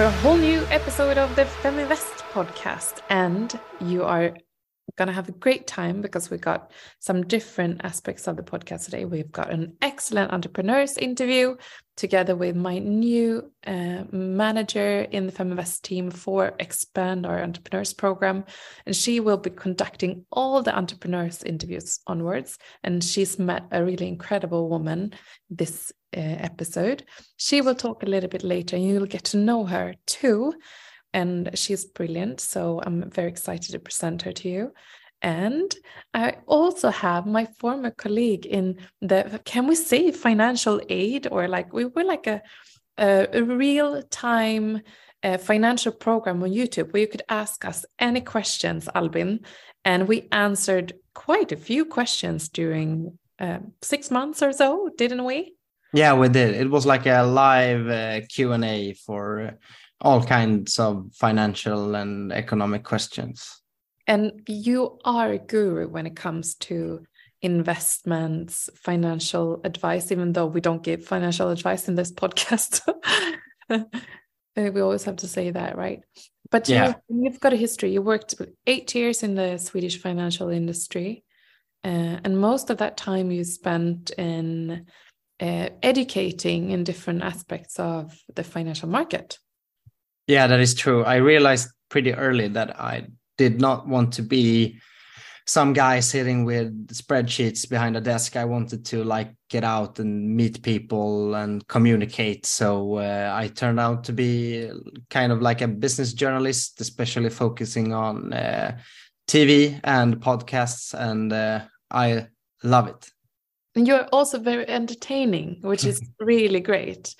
for a whole new episode of the Feminvest podcast. And you are going to have a great time because we've got some different aspects of the podcast today. We've got an excellent entrepreneurs interview together with my new uh, manager in the Feminvest team for Expand Our Entrepreneurs program. And she will be conducting all the entrepreneurs interviews onwards. And she's met a really incredible woman this uh, episode. She will talk a little bit later and you'll get to know her too and she's brilliant. So I'm very excited to present her to you. And I also have my former colleague in the, can we say financial aid or like we were like a, a, real time uh, financial program on YouTube where you could ask us any questions, Albin. And we answered quite a few questions during uh, six months or so, didn't we? Yeah, we did. It was like a live uh, Q and A for all kinds of financial and economic questions. And you are a guru when it comes to investments, financial advice, even though we don't give financial advice in this podcast. we always have to say that, right? But yeah. you, have got a history. You worked eight years in the Swedish financial industry. Uh, and most of that time you spent in uh, educating in different aspects of the financial market. Yeah, that is true. I realized pretty early that I did not want to be some guy sitting with spreadsheets behind a desk. I wanted to like get out and meet people and communicate. So uh, I turned out to be kind of like a business journalist, especially focusing on uh, TV and podcasts, and uh, I love it. And you're also very entertaining, which is really great.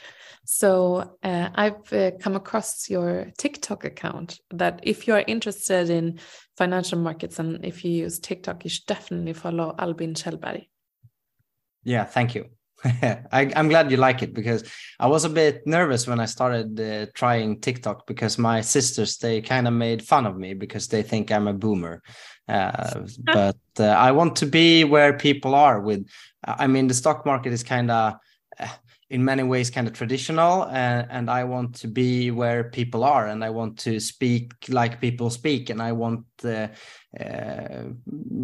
So uh, I've uh, come across your TikTok account that if you are interested in financial markets and if you use TikTok, you should definitely follow Albin Kjellberg. Yeah, thank you. I, am glad you like it because I was a bit nervous when I started uh, trying TikTok because my sisters they kind of made fun of me because they think I'm a boomer. Uh, but uh, I want to be where people are. With, I mean, the stock market is kind of in many ways kind of traditional and, and i want to be where people are and i want to speak like people speak and i want uh, uh,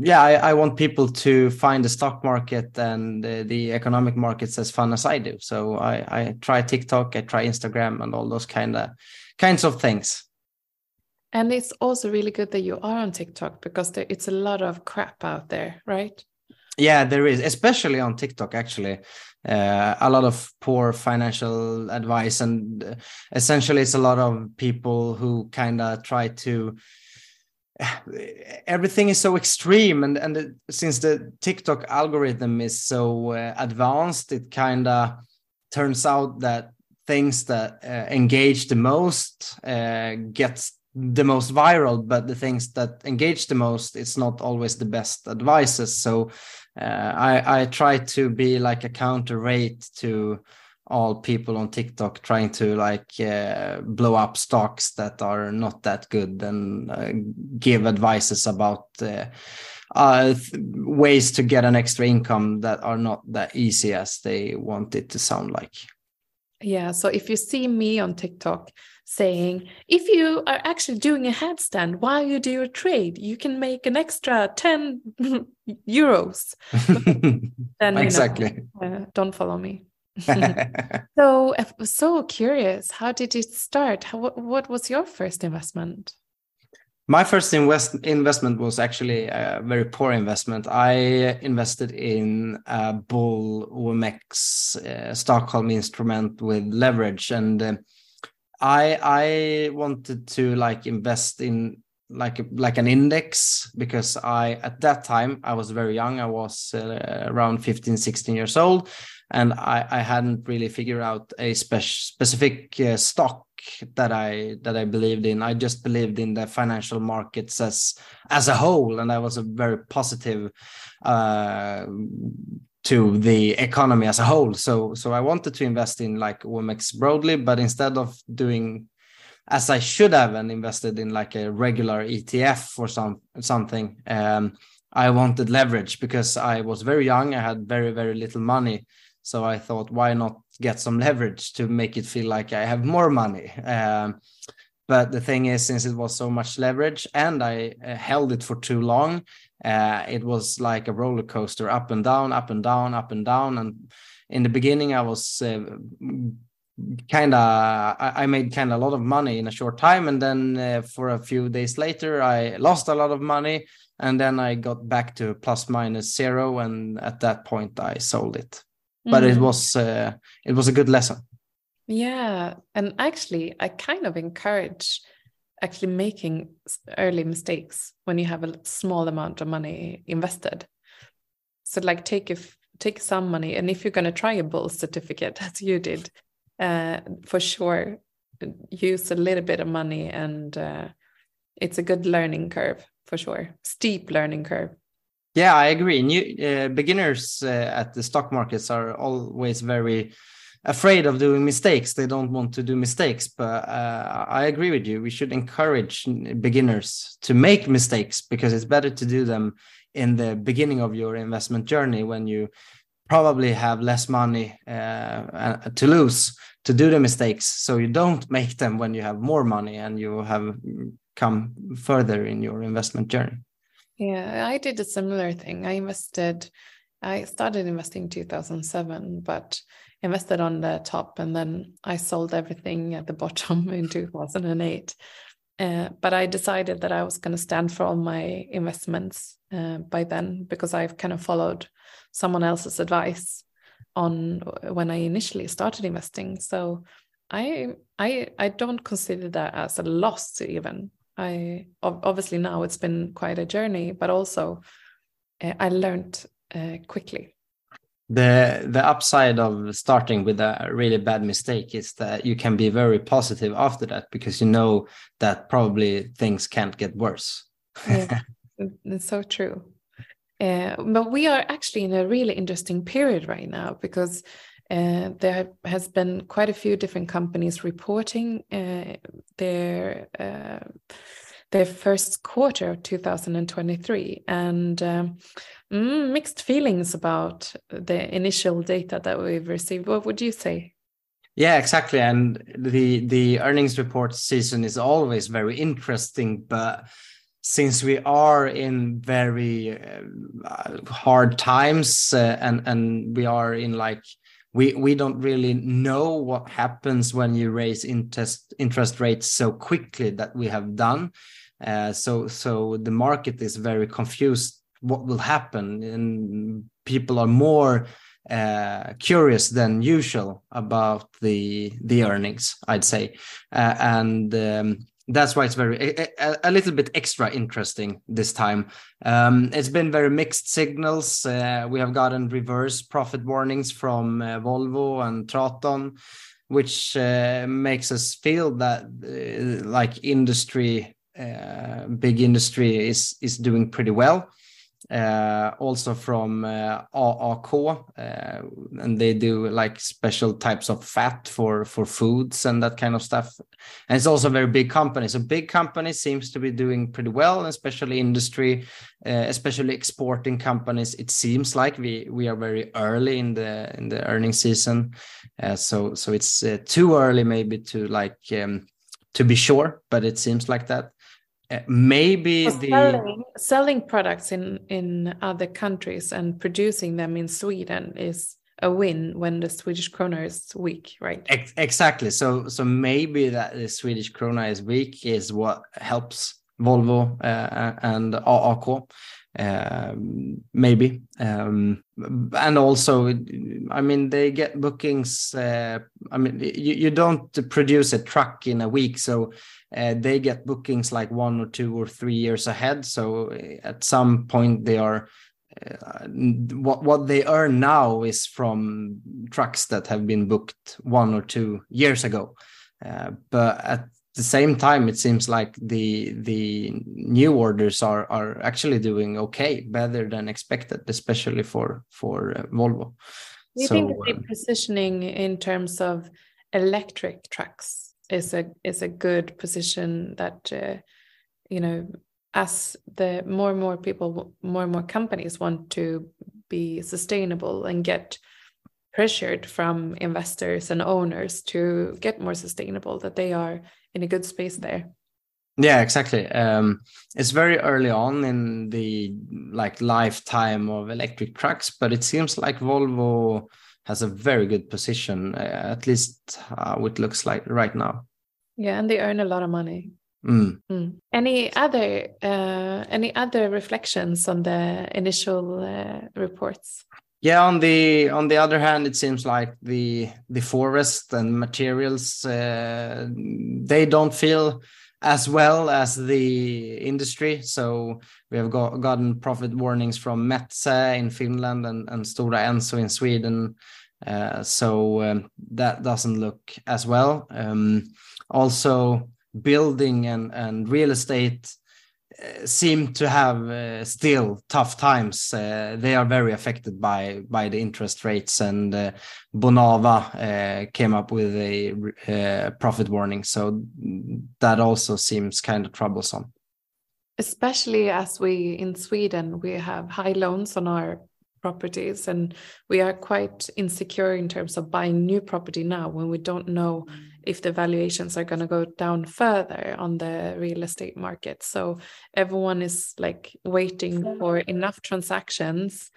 yeah I, I, want people to find the stock market and uh, the economic markets as fun as i do. So i, I try tiktok i try instagram and all those kind of kinds of things. And it's also really good that you are on tiktok because there, it's a lot of crap out there right yeah there is especially on tiktok actually. Uh, a lot of poor financial advice and uh, essentially it's a lot of people who kind of try to everything is so extreme and and it, since the tiktok algorithm is so uh, advanced it kind of turns out that things that uh, engage the most uh, gets the most viral but the things that engage the most it's not always the best advices. So uh, I, I try to be like a counter rate to all people on TikTok trying to like uh, blow up stocks that are not that good and uh, give advices about uh, uh ways to get an extra income that are not that easy as they want it to sound like. Yeah. So if you see me on TikTok saying, if you are actually doing a headstand while you do your trade, you can make an extra 10 euros. then, exactly. Know, uh, don't follow me. so I was so curious. How did it start? How, what, what was your first investment? My first invest investment was actually a very poor investment. I invested in a bull OMX uh, Stockholm instrument with leverage, and uh, I I wanted to like invest in like like an index because I at that time I was very young. I was uh, around 15, 16 years old, and I I hadn't really figured out a spe specific uh, stock that I that I believed in. I just believed in the financial markets as as a whole, and I was a very positive uh, to the economy as a whole. So so I wanted to invest in like OMX broadly, but instead of doing as I should have and invested in like a regular ETF or some something, um, I wanted leverage because I was very young. I had very very little money, so I thought, why not get some leverage to make it feel like I have more money. Um, but the thing is, since it was so much leverage and I uh, held it for too long, uh, it was like a roller coaster, up and down, up and down, up and down. And in the beginning, I was uh, kind of I, I, made kind of a lot of money in a short time, and then uh, for a few days later, I lost a lot of money, and then I got back to plus minus zero, and at that point, I sold it. Mm. But it mm. was uh, it was a good lesson. Yeah. And actually, I kind of encourage actually making early mistakes when you have a small amount of money invested. So, like, take if take some money, and if you're going to try a bull certificate as you did, uh, for sure, use a little bit of money, and uh, it's a good learning curve for sure, steep learning curve. Yeah, I agree. New uh, beginners uh, at the stock markets are always very afraid of doing mistakes. They don't want to do mistakes. But uh, I agree with you. We should encourage beginners to make mistakes because it's better to do them in the beginning of your investment journey when you probably have less money uh, to lose to do the mistakes so you don't make them when you have more money and you have come further in your investment journey yeah i did a similar thing i invested i started investing in 2007 but invested on the top and then I sold everything at the bottom in 2008. Uh, but I decided that I was going to stand for all my investments uh, by then because I've kind of followed someone else's advice on when I initially started investing. So I I I don't consider that as a loss even. I obviously now it's been quite a journey, but also uh, I learned uh, quickly the the upside of starting with a really bad mistake is that you can be very positive after that because you know that probably things can't get worse. Yeah, it's so true. Uh, but we are actually in a really interesting period right now because uh, there has been quite a few different companies reporting uh, their their first quarter of 2023 and um, mm, mixed feelings about the initial data that we've received. What would you say? Yeah, exactly. And the the earnings report season is always very interesting, but since we are in very uh, hard times uh, and and we are in like we we don't really know what happens when you raise interest interest rates so quickly that we have done. Uh, so so the market is very confused what will happen and people are more uh, curious than usual about the the earnings i'd say. Uh, and um, that's why it's very a, a, little bit extra interesting this time. Um, it's been very mixed signals. Uh, we have gotten reverse profit warnings from uh, volvo and traton which uh, makes us feel that uh, like industry big industry is is doing pretty well. uh, also from uh, AAK, uh, and they do like special types of fat for for foods and that kind of stuff. And it's also a very big company. So big company seems to be doing pretty well, especially industry, uh, especially exporting companies. It seems like we we are very early in the in the earnings season, uh, so so it's uh, too early maybe to like. Um, to be sure, but it seems like that. Uh, maybe the selling, selling products in in other countries and producing them in Sweden is a win when the Swedish krona is weak, right? Ex exactly. So so maybe that the Swedish krona is weak is what helps Volvo uh, and AAK. Um, maybe um, and also i mean they get bookings uh, i mean you, you don't produce a truck in a week so uh, they get bookings like one or two or three years ahead. So uh, at some point they are uh, what what they earn now is from trucks that have been booked one or two years ago. Uh, but at the same time, it seems like the the new orders are are actually doing okay, better than expected, especially for for uh, Volvo. Do you so, think the um, positioning in terms of electric trucks is a is a good position that uh, you know as the more and more people more and more companies want to be sustainable and get pressured from investors and owners to get more sustainable that they are in a good space there. Yeah exactly. Um, it's very early on in the like lifetime of electric trucks but it seems like volvo has a very good position uh, at least how it looks like right now yeah and they earn a lot of money mm. Mm. Any other uh, any other reflections on the initial uh, reports? Yeah, on the on the other hand, it seems like the the forest and materials uh, they don't feel as well as the industry. So we have got, gotten profit warnings from Metsä in Finland and, and Stora Enso in Sweden. Uh, so um, that doesn't look as well. Um, also, building and, and real estate seem to have uh, still tough times. Uh, they are very affected by by the interest rates, and uh, Bonava uh, came up with a uh, profit warning. So that also seems kind of troublesome. Especially as we in Sweden we have high loans on our properties, and we are quite insecure in terms of buying new property now when we don't know if the valuations are going to go down further on the real estate market. So everyone is like waiting for enough transactions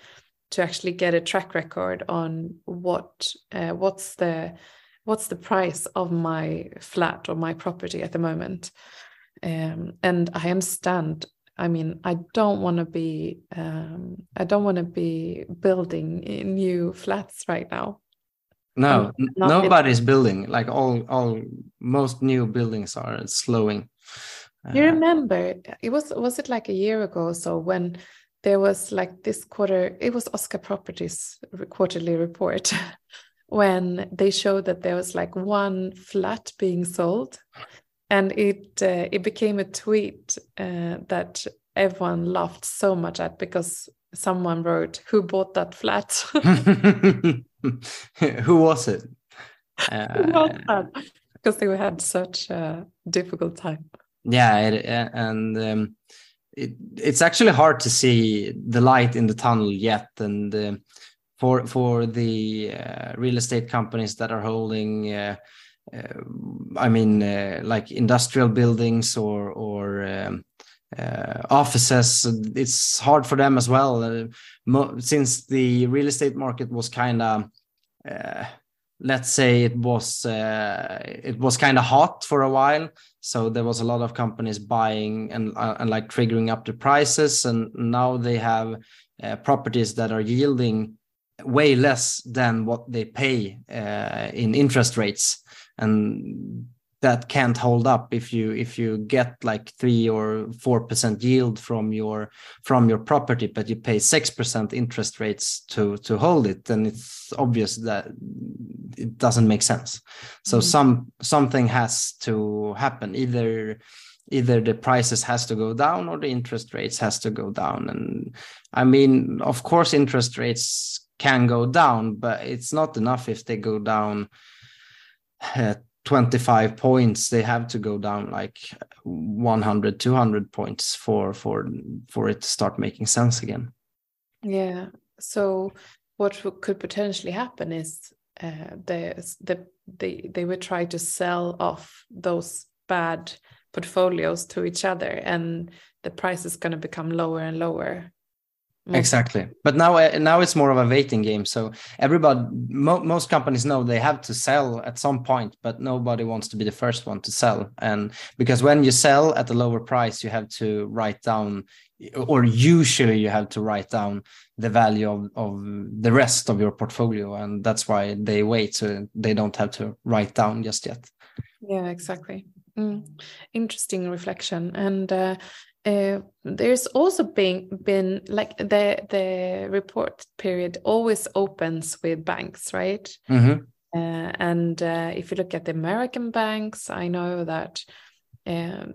to actually get a track record on what uh, what's the what's the price of my flat or my property at the moment. Um, and I understand. I mean, I don't want to be um, I don't want to be building new flats right now. No, nobody's building. Like all, all most new buildings are slowing. You uh, remember it was was it like a year ago or so when there was like this quarter it was Oscar Properties quarterly report when they showed that there was like one flat being sold and it uh, it became a tweet uh, that everyone laughed so much at because someone wrote who bought that flat Who was it? Uh, because they had such a difficult time. Yeah, it, and um, it, it's actually hard to see the light in the tunnel yet, and uh, for for the uh, real estate companies that are holding. Uh, uh, I mean, uh, like industrial buildings or or um, uh, offices it's hard for them as well uh, since the real estate market was kind of uh, let's say it was uh, it was kind of hot for a while so there was a lot of companies buying and uh, and like triggering up the prices and now they have uh, properties that are yielding way less than what they pay in interest rates. And that can't hold up if you if you get like three or four percent yield from your from your property but you pay six percent interest rates to to hold it then it's obvious that it doesn't make sense. So mm. some something has to happen. Either either the prices has to go down or the interest rates has to go down. And i mean of course interest rates can go down but it's not enough if they go down uh, 25 points they have to go down like 100 200 points for for for it to start making sense again. Yeah. So what could potentially happen is uh, the, the they they would try to sell off those bad portfolios to each other and the price is going to become lower and lower Exactly, but now uh, now it's more of a waiting game. So everybody, mo most companies know they have to sell at some point, but nobody wants to be the first one to sell. And because when you sell at a lower price, you have to write down, or usually you have to write down the value of, of the rest of your portfolio, and that's why they wait so they don't have to write down just yet. Yeah, exactly. Mm. Interesting reflection, and uh, uh, there's also been been like the the report period always opens with banks, right? Mm-hmm. Uh, and uh, if you look at the American banks, I know that um,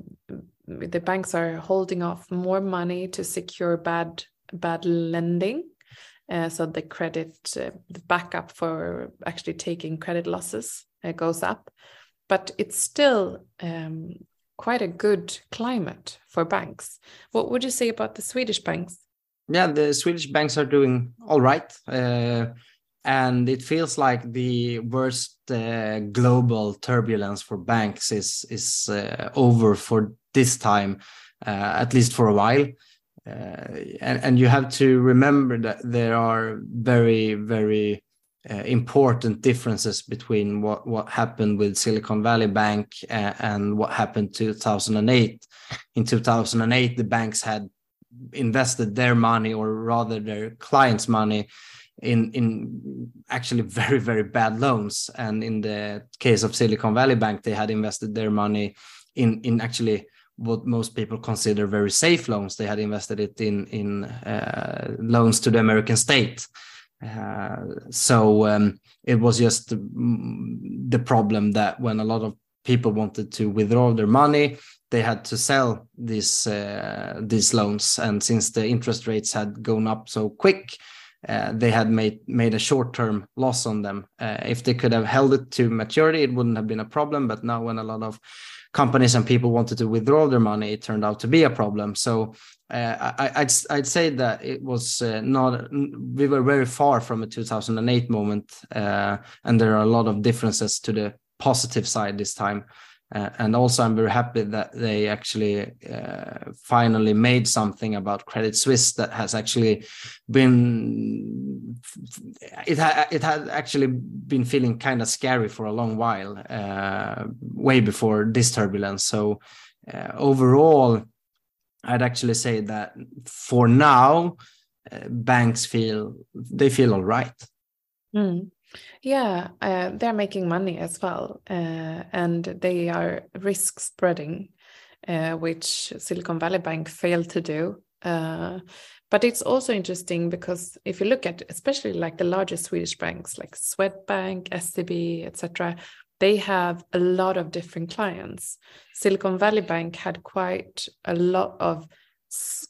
the banks are holding off more money to secure bad bad lending. Uh, so the credit, uh, the backup for actually taking credit losses uh, goes up, but it's still um, quite a good climate for banks. What would you say about the Swedish banks? Yeah, the Swedish banks are doing all right. Uh, and it feels like the worst uh, global turbulence for banks is is uh, over for this time, uh, at least for a while. Uh, and, and you have to remember that there are very very uh, important differences between what what happened with Silicon Valley Bank and, and what happened in 2008. In 2008, the banks had invested their money, or rather their clients' money, in in actually very very bad loans. And in the case of silicon valley bank they had invested their money in in actually what most people consider very safe loans. They had invested it in in uh, loans to the american state. uh, so um, it was just the problem that when a lot of people wanted to withdraw their money they had to sell these uh, these loans and since the interest rates had gone up so quick uh, they had made made a short term loss on them. Uh, if they could have held it to maturity, it wouldn't have been a problem. But now, when a lot of companies and people wanted to withdraw their money, it turned out to be a problem. So uh, I, would I'd say that it was uh, not. We were very far from a 2008 moment, uh, and there are a lot of differences to the positive side this time. Uh, and also, I'm very happy that they actually uh, finally made something about Credit Suisse that has actually been. It had it had actually been feeling kind of scary for a long while, way before this turbulence. So overall, I'd actually say that for now, uh, banks feel they feel all right. Mm. Yeah, uh, they're making money as well, uh, and they are risk spreading, uh, which Silicon Valley Bank failed to do. Uh, but it's also interesting because if you look at especially like the largest Swedish banks like Swedbank, SEB, etc., they have a lot of different clients. Silicon Valley Bank had quite a lot of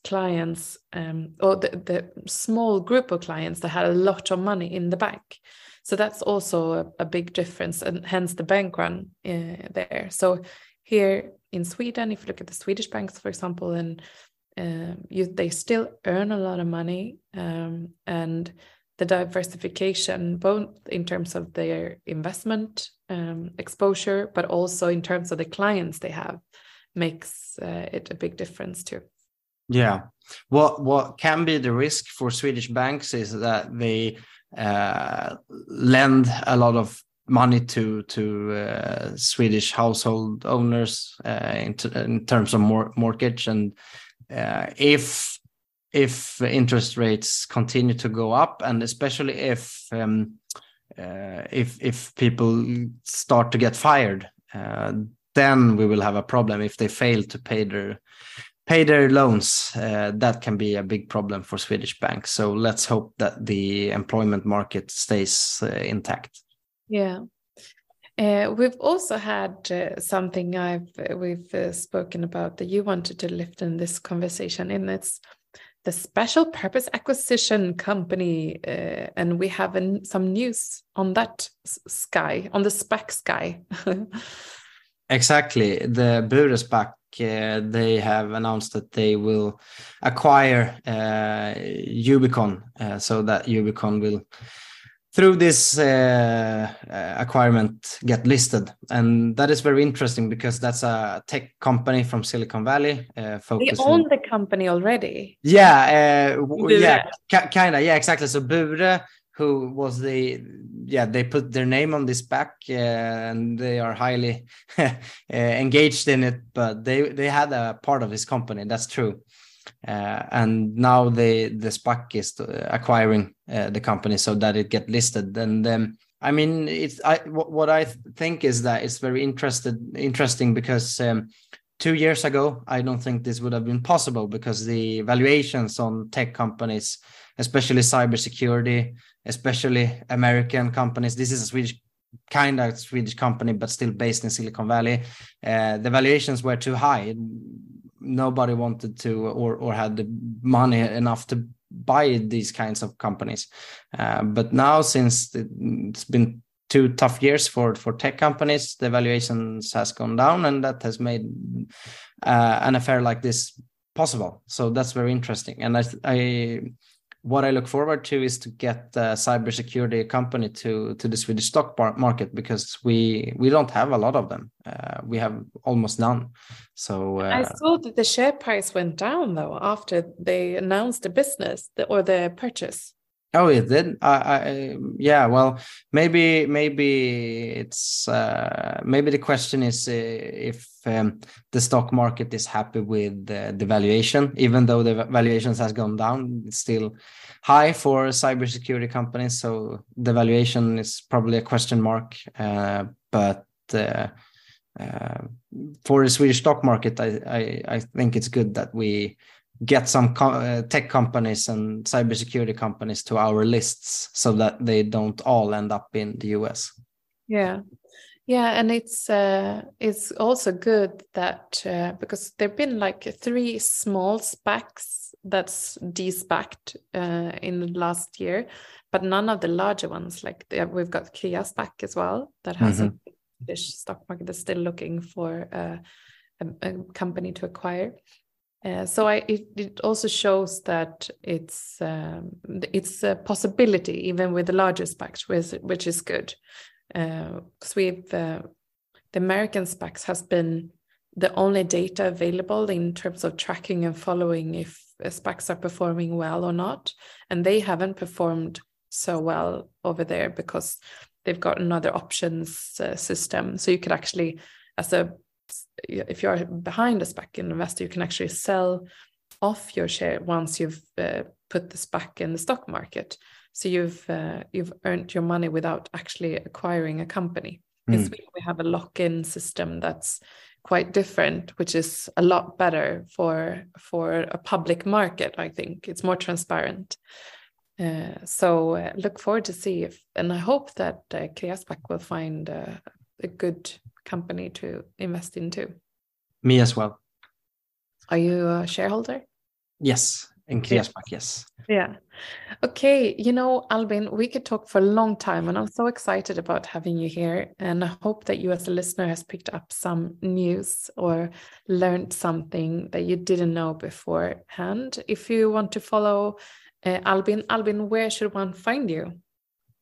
clients um, or the, the small group of clients that had a lot of money in the bank so that's also a, a big difference, and hence the bank run uh, there. So here in Sweden, if you look at the Swedish banks, for example, and uh, you, they still earn a lot of money, um, and the diversification, both in terms of their investment um, exposure, but also in terms of the clients they have, makes uh, it a big difference too. Yeah, what what can be the risk for Swedish banks is that they uh, lend a lot of money to to uh, Swedish household owners uh, in, in, terms of mor mortgage, and uh, if if interest rates continue to go up, and especially if um, uh, if if people start to get fired, uh, then we will have a problem if they fail to pay their pay their loans, uh, that can be a big problem for Swedish banks. So let's hope that the employment market stays uh, intact. Yeah. Uh, we've also had uh, something I've we've uh, spoken about that you wanted to lift in this conversation, and it's the special purpose acquisition company, and we have an, some news on that sky, on the SPAC sky. exactly, the Bure SPAC uh, they have announced that they will acquire uh, Yubico, uh, so that Yubico will, through this uh, uh, acquirement, get listed, and that is very interesting because that's a tech company from Silicon Valley. Uh, they own the company already. Yeah, yeah, kind of. Yeah, exactly. So Bure who was the yeah they put their name on this SPAC uh, and they are highly uh, engaged in it but they they had a part of his company that's true uh, and now they the SPAC is uh, acquiring uh, the company so that it get listed and um, I mean it's I what I think is that it's very interested interesting because um, two years ago I don't think this would have been possible because the valuations on tech companies especially cybersecurity especially American companies. This is a Swedish kind of Swedish company, but still based in Silicon Valley. Uh, the valuations were too high. Nobody wanted to or or had the money enough to buy these kinds of companies. Uh, but now, since it's been two tough years for for tech companies, the valuations has gone down, and that has made uh, an affair like this possible. So that's very interesting, and I I what I look forward to is to get a cybersecurity company to to the Swedish stock market because we we don't have a lot of them. Uh, we have almost none. So uh, I saw that the share price went down though after they announced the business or the purchase. Oh, it did. I, I yeah. Well, maybe maybe it's uh, maybe the question is uh, if um, the stock market is happy with the, valuation, even though the valuations has gone down, it's still high for cybersecurity companies. So the valuation is probably a question mark. Uh, but uh, uh, for the Swedish stock market, I, I I think it's good that we get some co uh, tech companies and cybersecurity companies to our lists so that they don't all end up in the US. Yeah. Yeah, and it's uh, it's also good that uh, because there've been like three small SPACs that's despacked uh, in the last year, but none of the larger ones. Like the, we've got Krea SPAC as well that has mm -hmm. a British stock market that's still looking for uh, a, a company to acquire. Uh, so I, it, it, also shows that it's um, it's a possibility even with the larger SPACs, which, which is good. Because uh, we've uh, the American SPACs has been the only data available in terms of tracking and following if SPACs are performing well or not, and they haven't performed so well over there because they've got another options uh, system. So you could actually, as a if you're behind a SPAC investor, you can actually sell off your share once you've uh, put the SPAC in the stock market. So you've uh, you've earned your money without actually acquiring a company. Mm. In Sweden, we have a lock-in system that's quite different, which is a lot better for for a public market. I think it's more transparent. Uh, so uh, look forward to see if, and I hope that uh, will find uh, a good company to invest into. Me as well. Are you a shareholder? Yes, in Kreaspac, yes. Yeah. Okay. You know, Albin, we could talk for a long time, and I'm so excited about having you here. And I hope that you, as a listener, has picked up some news or learned something that you didn't know beforehand. If you want to follow uh, Albin, Albin, where should one find you?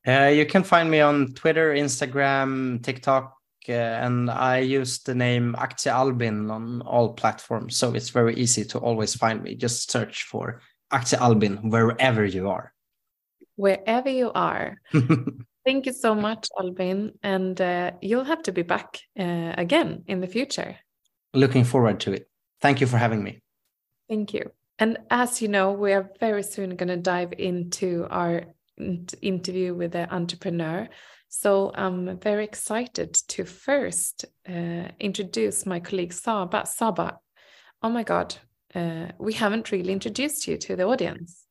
Uh, you can find me on Twitter, Instagram, TikTok, and I use the name Aktie Albin on all platforms. So it's very easy to always find me. Just search for Aktie Albin wherever you are. Wherever you are. Thank you so much, Albin. And uh, you'll have to be back uh, again in the future. Looking forward to it. Thank you for having me. Thank you. And as you know, we are very soon going to dive into our interview with the entrepreneur. So I'm very excited to first uh, introduce my colleague Saba. Saba, oh my God, uh, we haven't really introduced you to the audience.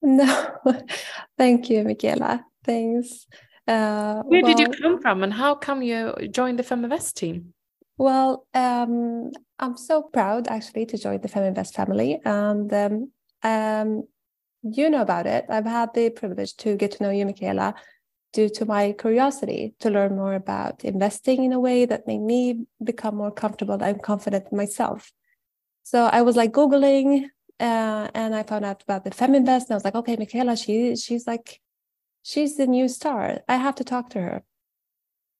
No, thank you, Michaela. Thanks. Uh, Where well, did you come from and how come you joined the Feminvest team? Well, um, I'm so proud actually to join the Feminvest family. And um, um, you know about it. I've had the privilege to get to know you, Michaela, due to my curiosity to learn more about investing in a way that made me become more comfortable and confident myself. So I was like Googling uh, and I found out about the Feminvest and I was like, okay, Michaela, she, she's like, she's the new star. I have to talk to her.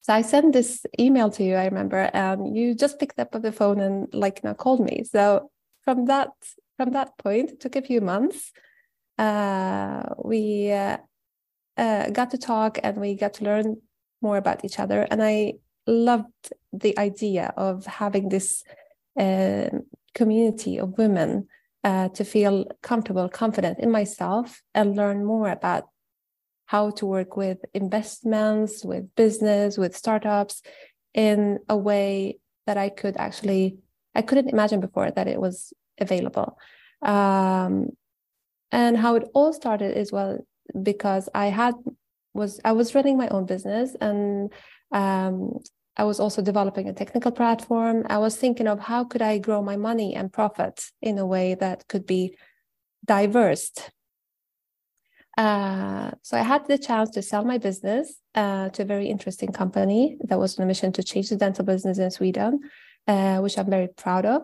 So I sent this email to you, I remember, and you just picked up the phone and like now called me. So from that from that point, it took a few months. Uh, we uh, uh, got to talk and we got to learn more about each other. And I loved the idea of having this uh, community of women uh, to feel comfortable, confident in myself, and learn more about how to work with investments, with business, with startups in a way that I could actually, I couldn't imagine before that it was available. Um, and how it all started is well because I had was I was running my own business and um, I was also developing a technical platform. I was thinking of how could I grow my money and profit in a way that could be diverse. Uh, so I had the chance to sell my business uh, to a very interesting company that was on a mission to change the dental business in Sweden, uh, which I'm very proud of.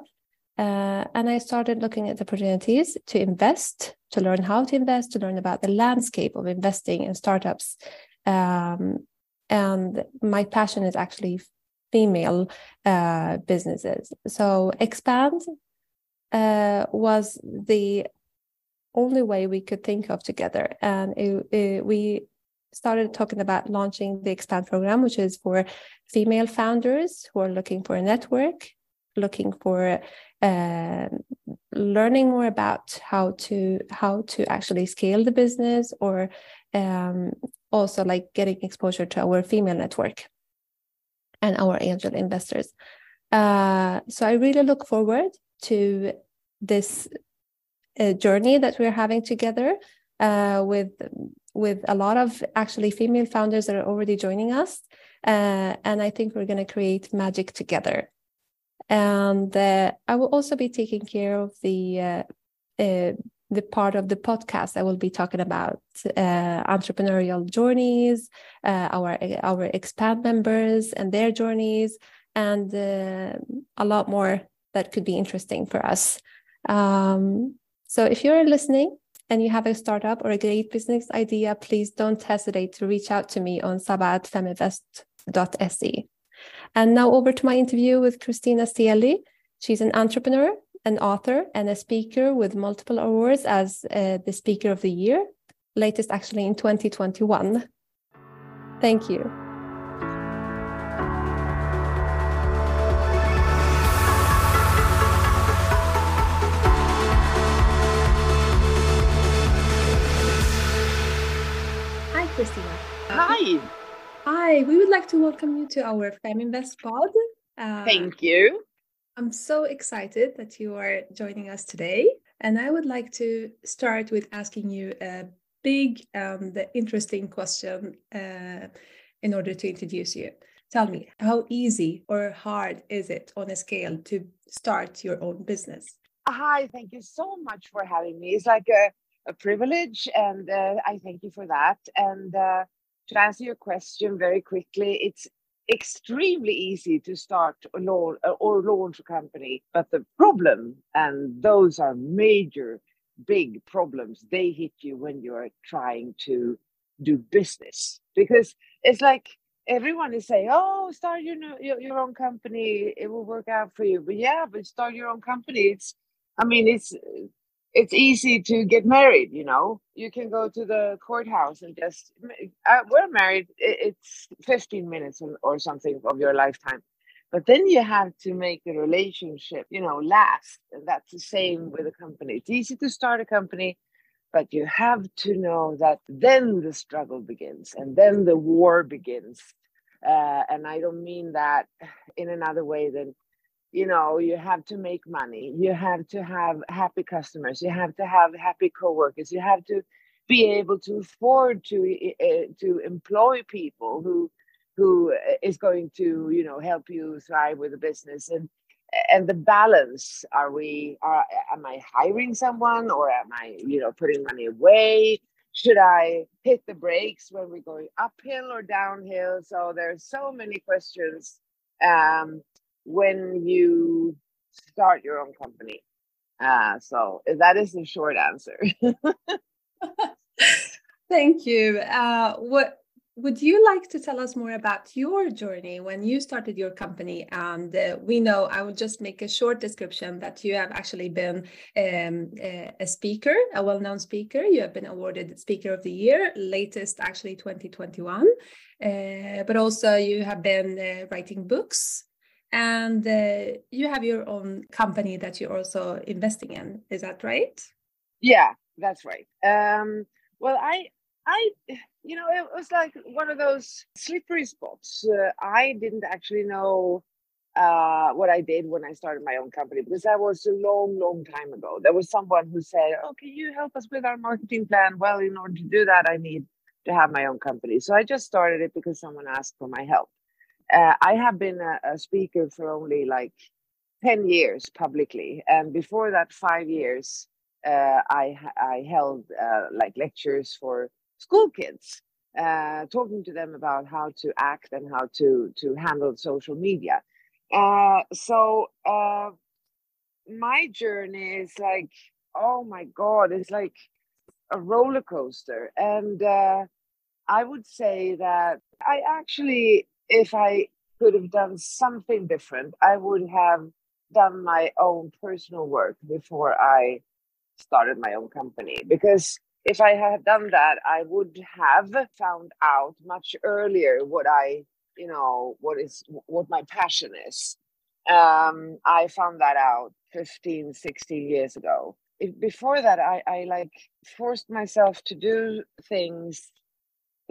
Uh, and I started looking at opportunities to invest, to learn how to invest, to learn about the landscape of investing in startups. Um, and my passion is actually female uh, businesses. So Expand uh, was the only way we could think of together. And it, it, we started talking about launching the Expand program, which is for female founders who are looking for a network, looking for uh, learning more about how to how to actually scale the business, or um, also like getting exposure to our female network and our angel investors. Uh, so I really look forward to this uh, journey that we're having together uh, with with a lot of actually female founders that are already joining us, uh, and I think we're going to create magic together. And uh, I will also be taking care of the uh, uh, the part of the podcast I will be talking about entrepreneurial journeys, our our expand members and their journeys, and a lot more that could be interesting for us. Um, so if you're listening and you have a startup or a great business idea, please don't hesitate to reach out to me on sabat.feminvest.se. And now over to my interview with Christina Stielli. She's an entrepreneur, an author, and a speaker with multiple awards as uh, the Speaker of the Year, latest actually in 2021. Thank you. Hi, Christina. Hi. Hi, we would like to welcome you to our FemInvest pod. Uh, Thank you. I'm so excited that you are joining us today. And I would like to start with asking you a big and interesting question uh, in order to introduce you. Tell me, how easy or hard is it on a scale to start your own business? Hi, thank you so much for having me. It's like a a privilege, and uh, I thank you for that. And uh, to answer your question very quickly, it's extremely easy to start a launch or launch a company, but the problem, and those are major, big problems, they hit you when you're trying to do business because it's like everyone is saying, "Oh, start your your, your own company; it will work out for you." But yeah, but start your own company. It's, I mean, it's it's easy to get married you know? You can go to the courthouse and just uh, we're married it's 15 minutes or something of your lifetime. But then you have to make the relationship you know last and that's the same with a company. It's easy to start a company but you have to know that then the struggle begins and then the war begins. Uh, and i don't mean that in another way than you know you have to make money you have to have happy customers you have to have happy coworkers you have to be able to afford to uh, to employ people who who is going to you know help you thrive with the business. And and the balance are we are am i hiring someone or am i you know putting money away? Should i hit the brakes when we're going uphill or downhill? So there's so many questions um, when you start your own company. Uh, so that is the short answer. Thank you. Uh, what would you like to tell us more about your journey when you started your company? And uh, we know, I will just make a short description that you have actually been um, a speaker, a well known speaker. You have been awarded Speaker of the Year, latest actually 2021. Uh, but also, you have been uh, writing books and uh, you have your own company that you're also investing in. Is that right? Yeah that's right. Um, well i i you know it was like one of those slippery spots. Uh, i didn't actually know uh, what i did when i started my own company because that was a long long time ago. There was someone who said oh can you help us with our marketing plan. Well in order to do that i need to have my own company. So i just started it because someone asked for my help uh, I have been a, a, speaker for only like 10 years publicly. And before that, five years, uh, I, I held uh, like lectures for school kids, uh, talking to them about how to act and how to, to handle social media. Uh, so uh, my journey is like, oh my God, it's like a roller coaster. And I would say that I actually, if I could have done something different, I would have done my own personal work before I started my own company. Because if I had done that, I would have found out much earlier what I, you know, what is what my passion is. Um, I found that out 15, 16 years ago. If, before that, I, I like forced myself to do things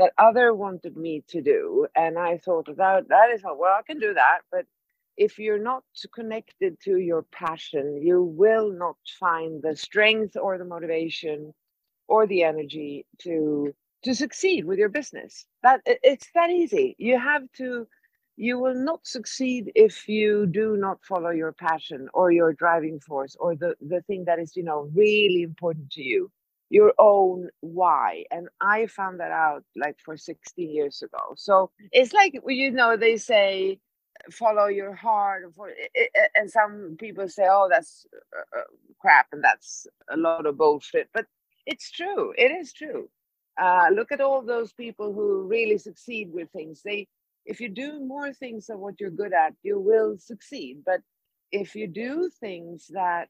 that other wanted me to do. And I thought that that is not, well, I can do that. But if you're not connected to your passion, you will not find the strength or the motivation or the energy to to succeed with your business. That it's that easy. You have to you will not succeed if you do not follow your passion or your driving force or the the thing that is, you know, really important to you your own why and i found that out like for 16 years ago. So it's like you know they say follow your heart and some people say oh that's uh, uh, crap and that's a lot of bullshit but it's true it is true. Uh, look at all those people who really succeed with things. They if you do more things of what you're good at you will succeed but if you do things that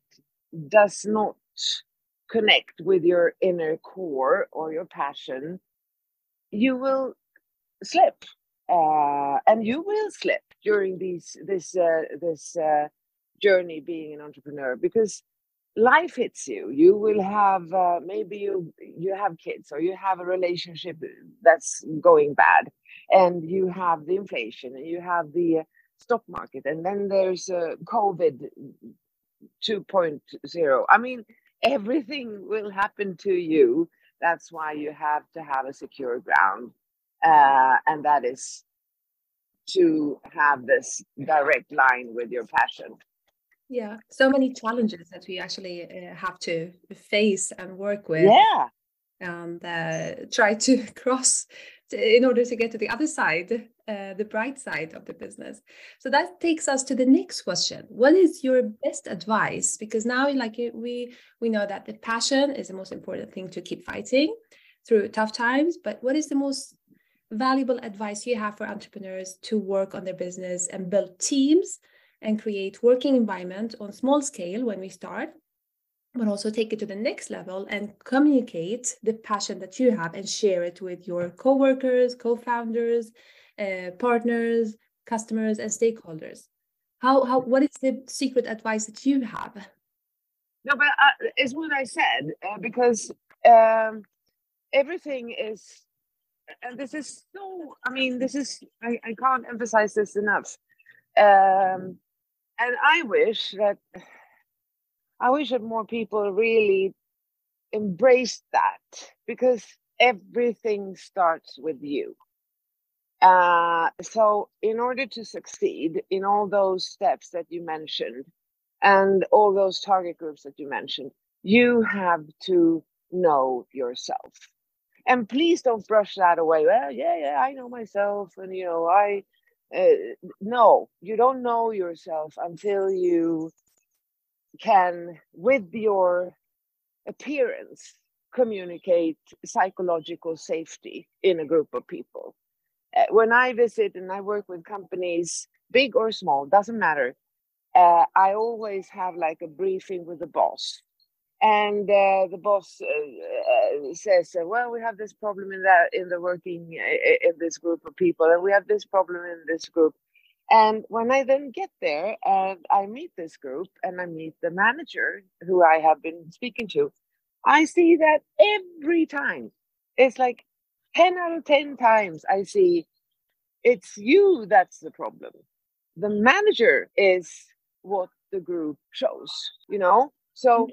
does not connect with your inner core or your passion, you will slip, uh, and you will slip during these this uh, this uh, journey being an entrepreneur because life hits you. You will have uh, maybe you you have kids or you have a relationship that's going bad, and you have the inflation and you have the stock market, and then there's uh, COVID 2.0. I mean everything will happen to you. That's why you have to have a secure ground. Uh, and that is to have this direct line with your passion. Yeah, so many challenges that we actually uh, have to face and work with. Yeah. And uh, try to cross in order to get to the other side, uh, the bright side of the business. So that takes us to the next question. What is your best advice? Because now, like we we know that the passion is the most important thing to keep fighting through tough times. But what is the most valuable advice you have for entrepreneurs to work on their business and build teams and create working environment on small scale when we start but also take it to the next level and communicate the passion that you have and share it with your co-workers co-founders uh, partners customers and stakeholders. How how what is the secret advice that you have? No but uh, it's what i said uh, because um, everything is and this is so i mean this is i, I can't emphasize this enough. Um, and i wish that I wish that more people really embraced that because everything starts with you. Uh, so, in order to succeed in all those steps that you mentioned and all those target groups that you mentioned, you have to know yourself. And please don't brush that away. Well, yeah, yeah, I know myself, and you know, I. Uh, no, you don't know yourself until you can, with your appearance, communicate psychological safety in a group of people. Uh, when I visit and I work with companies, big or small, doesn't matter. Uh, I always have like a briefing with the boss, and uh, the boss uh, uh, says, "Well, we have this problem in that in the working uh, in this group of people, and we have this problem in this group." And when I then get there and I meet this group and I meet the manager who I have been speaking to, I see that every time. It's like 10 out of 10 times I see it's you that's the problem. The manager is what the group shows, you know? So,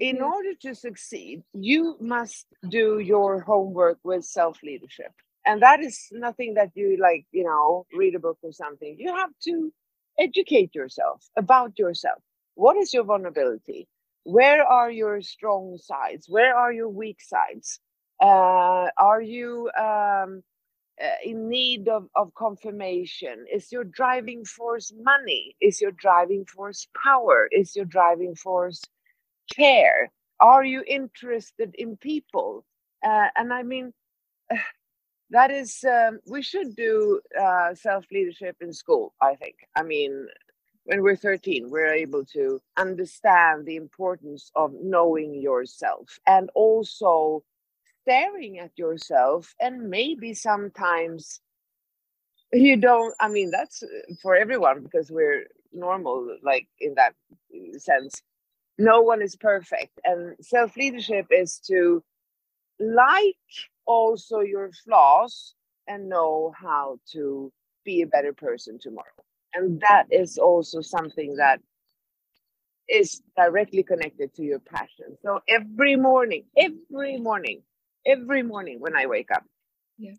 in mm-hmm. order to succeed, you must do your homework with self leadership and that is nothing that you like you know read a book or something. You have to educate yourself about yourself. What is your vulnerability? Where are your strong sides? Where are your weak sides are you um, uh, in need of, of confirmation? Is your driving force money? Is your driving force power? Is your driving force care? Are you interested in people? Uh, and I mean, that is, um, we should do uh, self leadership in school, I think. I mean, when we're 13, we're able to understand the importance of knowing yourself and also staring at yourself and maybe sometimes you don't i mean that's uh, for everyone because we're normal like in that sense. No one is perfect and self leadership is to like also your flaws and know how to be a better person tomorrow. And that is also something that is directly connected to your passion. So every morning every morning every morning when I wake up. Yeah.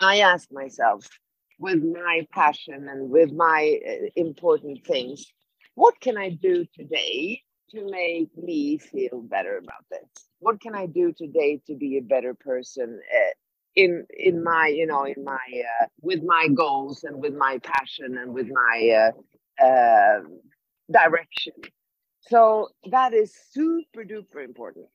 I ask myself with my passion and with my uh, important things, what can I do today to make me feel better about this? What can I do today to be a better person uh, in in my you know in my uh, with my goals and with my passion and with my uh, uh, direction? So that is super duper important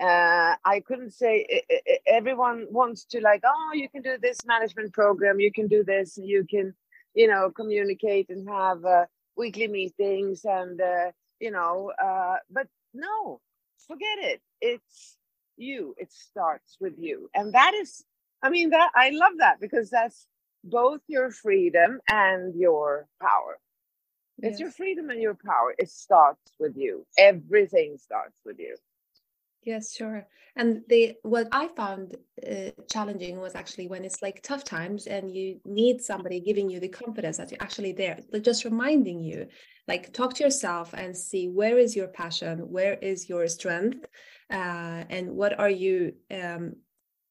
uh, I couldn't say everyone wants to like, oh, you can do this management program, you can do this, you can, you know, communicate and have uh, weekly meetings and, uh, you know, uh, but no, forget it. It's you. It starts with you, and that is, I mean, that I love that because that's both your freedom and your power. It's yes. your freedom and your power. It starts with you. Everything starts with you. Yes, sure. And the what I found uh, challenging was actually when it's like tough times and you need somebody giving you the confidence that you're actually there, just reminding you, like talk to yourself and see where is your passion, where is your strength, uh, and what are you, um,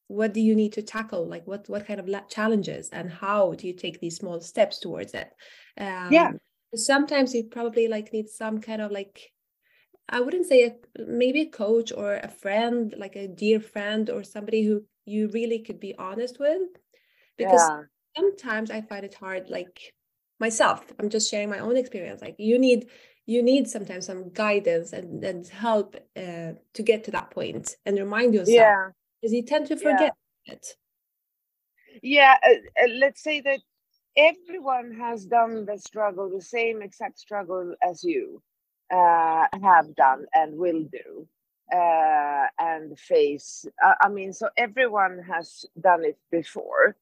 what do you need to tackle, like what what kind of challenges, and how do you take these small steps towards it? Um, yeah. Sometimes you probably like need some kind of like I wouldn't say a, maybe a coach or a friend, like a dear friend or somebody who you really could be honest with. Because yeah. sometimes I find it hard, like myself, I'm just sharing my own experience. Like you need you need sometimes some guidance and, and help uh, to get to that point and remind yourself. Yeah. Because you tend to forget yeah. it. Yeah, uh, uh, let's say that everyone has done the struggle, the same exact struggle as you uh, have done and will do uh, and face. I mean, so everyone has done it before.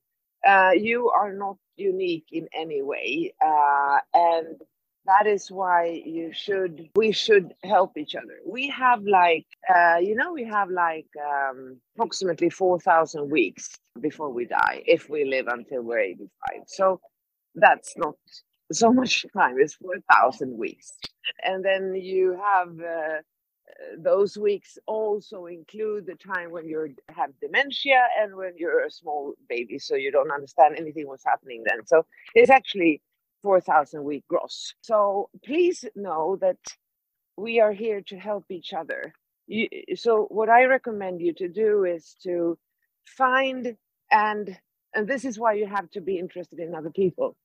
Uh, you are not unique in any way, uh, and that is why you should. We should help each other. We have like, uh, you know, we have like um, approximately four thousand weeks before we die if we live until we're eighty-five. So that's not so much time. It's four thousand weeks. And then you have uh, those weeks also include the time when you have dementia and when you're a small baby so you don't understand anything what's happening then. So it's actually 4000 week gross. So please know that we are here to help each other. You, so what i recommend you to do is to find and and this is why you have to be interested in other people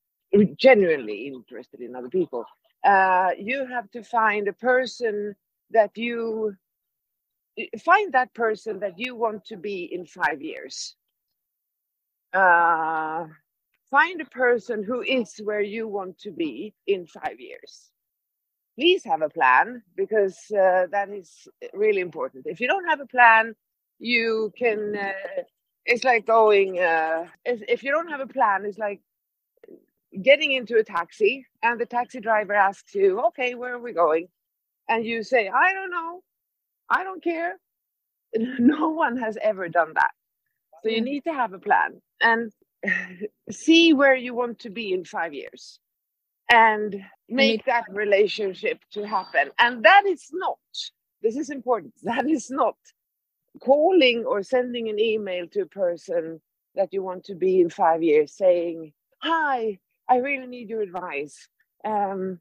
genuinely interested in other people. Uh, you have to find a person that you find that person that you want to be in five years. Uh, find a person who is where you want to be in five years. Please have a plan because uh, that is really important. If you don't have a plan you can uh, it's like going uh, if, if you don't have a plan it's like getting into a taxi and the taxi driver asks you, okay, where are we going? And you say, I don't know. I don't care. No one has ever done that. So you mm. need to have a plan and see where you want to be in five years and make that relationship to happen. And that is not, this is important, that is not calling or sending an email to a person that you want to be in five years saying, Hi, I really need your advice. Um,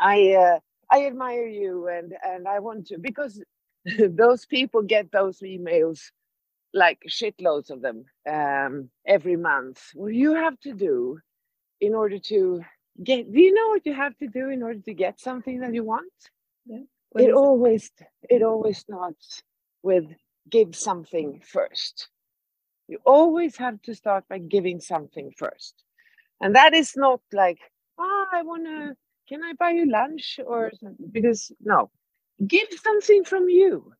I uh, I admire you and and I want to because those people get those emails like shitloads of them um, every month. What you have to do in order to get, do you know what you have to do in order to get something that you want? Yeah. It always, it always starts with give something first. You always have to start by giving something first. And that is not like, oh, I want to, can I buy you lunch? Or because no, give something from you.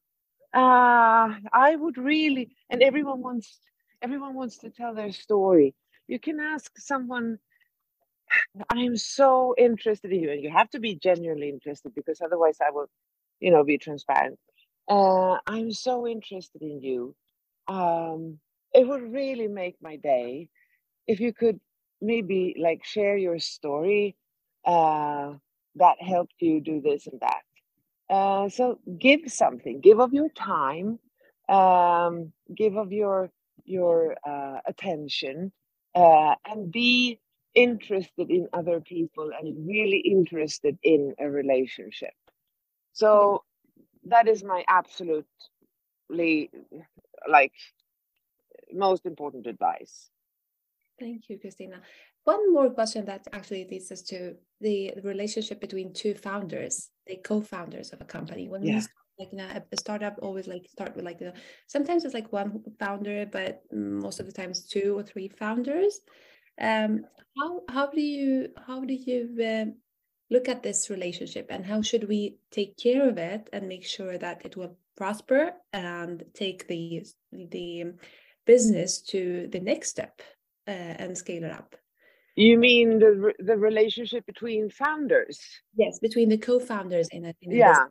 Uh, I would really, and everyone wants, everyone wants to tell their story. You can ask someone, I'm so interested in you, and you have to be genuinely interested because otherwise I will, you know, be transparent. Uh, I'm so interested in you. Um, it would really make my day if you could maybe like share your story uh, that helped you do this and that. Uh, so give something, give of your time, um, give of your your uh, attention, uh, and be interested in other people and really interested in a relationship. So that is my absolutely like most important advice. Thank you, Christina. One more question that actually leads us to the, relationship between two founders, the co-founders of a company. When yeah. we start, like in a, a, startup, always like start with like the sometimes it's like one founder, but most of the times two or three founders. Um, how how do you how do you uh, look at this relationship and how should we take care of it and make sure that it will prosper and take the the business to the next step and scale it up you mean the the relationship between founders? Yes, between the co-founders in a, in a yeah.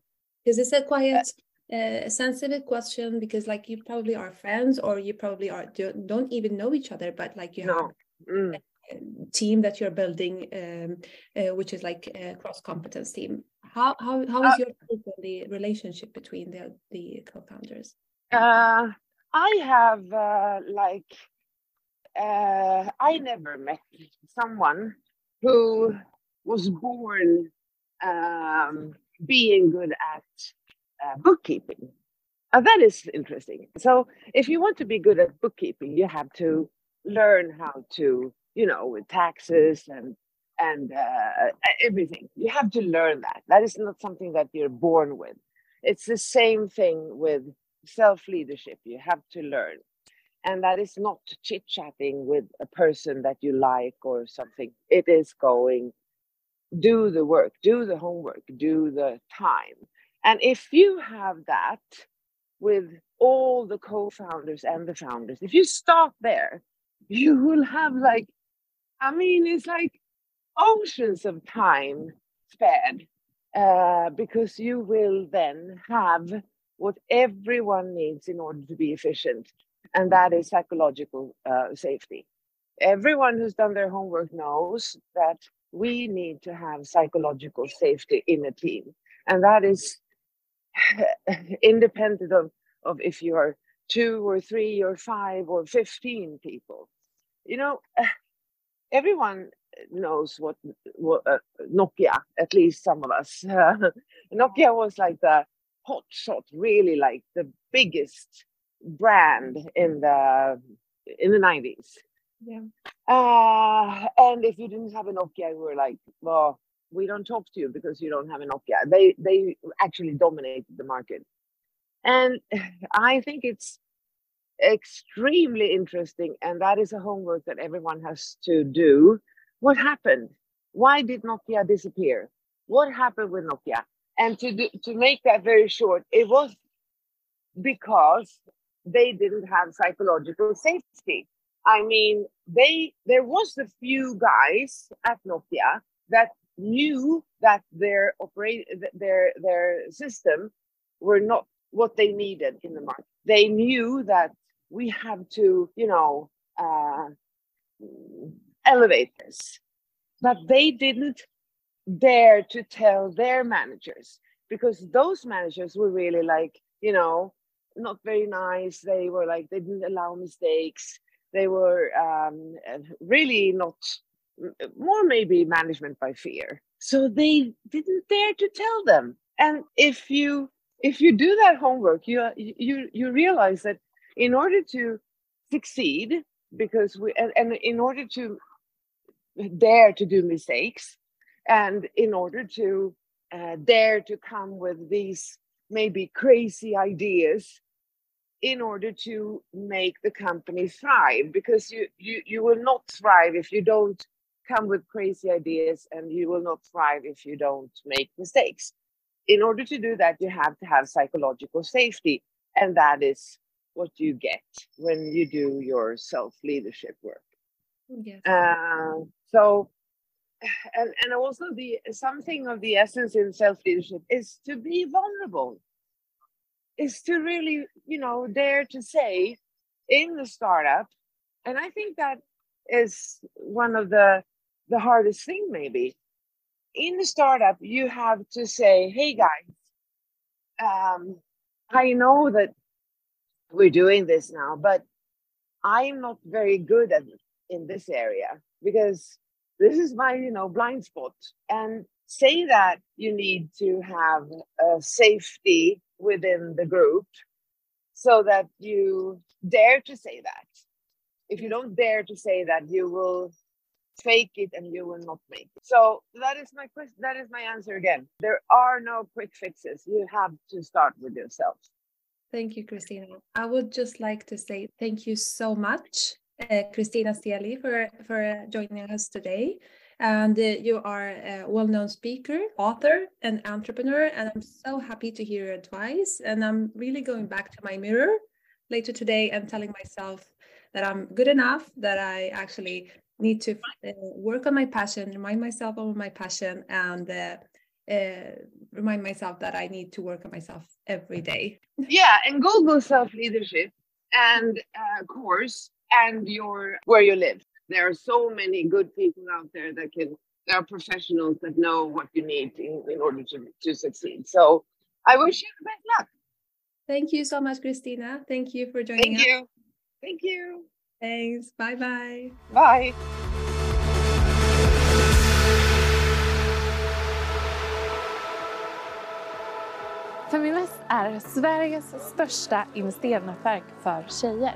Because it's a quite uh, sensitive question because like you probably are friends or you probably are don't, don't even know each other, but like you no. have mm. a team that you're building, um, uh, which is like a cross competence team. How how how is uh, your the relationship between the the co-founders? Uh, I have uh, like uh, I never met someone who was born um, being good at uh, bookkeeping. Uh, that is interesting. So, if you want to be good at bookkeeping, you have to learn how to, you know, with taxes and and uh, everything. You have to learn that. That is not something that you're born with. It's the same thing with self leadership. You have to learn and that is not chit chatting with a person that you like or something. It is going, do the work, do the homework, do the time. And if you have that with all the co founders and the founders, if you start there, you will have like, I mean, it's like oceans of time spared uh, because you will then have what everyone needs in order to be efficient and that is psychological uh, safety. Everyone who's done their homework knows that we need to have psychological safety in a team, and that is independent of, of if you are two or three or five or 15 people. You know, everyone knows what, what uh, Nokia, at least some of us. Nokia was like the hot shot, really like the biggest brand in the in the 90s. Yeah. Uh, and if you didn't have a Nokia, we were like, well, we don't talk to you because you don't have a Nokia. They they actually dominated the market. And I think it's extremely interesting. And that is a homework that everyone has to do. What happened? Why did Nokia disappear? What happened with Nokia? And to do, to make that very short, it was because they didn't have psychological safety. I mean, they there was a few guys at Nokia that knew that their operate their their system were not what they needed in the market. They knew that we have to, you know, uh, elevate this, but they didn't dare to tell their managers because those managers were really like, you know, not very nice. They were like they didn't allow mistakes. They were um, really not more maybe management by fear. So they didn't dare to tell them. And if you if you do that homework, you you you realize that in order to succeed, because we and, and in order to dare to do mistakes, and in order to uh, dare to come with these maybe crazy ideas in order to make the company thrive because you, you you will not thrive if you don't come with crazy ideas and you will not thrive if you don't make mistakes. In order to do that you have to have psychological safety and that is what you get when you do your self leadership work. Yes. Uh, so and, and also the something of the essence in self leadership is to be vulnerable is to really you know dare to say in the startup and i think that is one of the the hardest thing maybe. In the startup you have to say hey guys um, i know that we're doing this now but i'm not very good at in this area because this is my you know blind spot. And say that you need to have a safety within the group so that you dare to say that. If you don't dare to say that you will fake it and you will not make it. So that is my question that is my answer again. There are no quick fixes. You have to start with yourself. Thank you christina. I would just like to say thank you so much uh, Christina Stielli for, for joining us today. And uh, you are a well known speaker, author, and entrepreneur. And I'm so happy to hear your advice. And I'm really going back to my mirror later today and telling myself that I'm good enough, that I actually need to uh, work on my passion, remind myself of my passion, and uh, uh, remind myself that I need to work on myself every day. Yeah, and Google self leadership and uh, course and your where you live. There are so many good people out there that can there are professionals that know what you need in, in order to, to succeed. So I wish you the best luck. Thank you so much, Christina. Thank you for joining Thank us. you. Thank you. Thanks. Bye bye. Bye. Feminvest är Sveriges största investeringsnätverk för tjejer.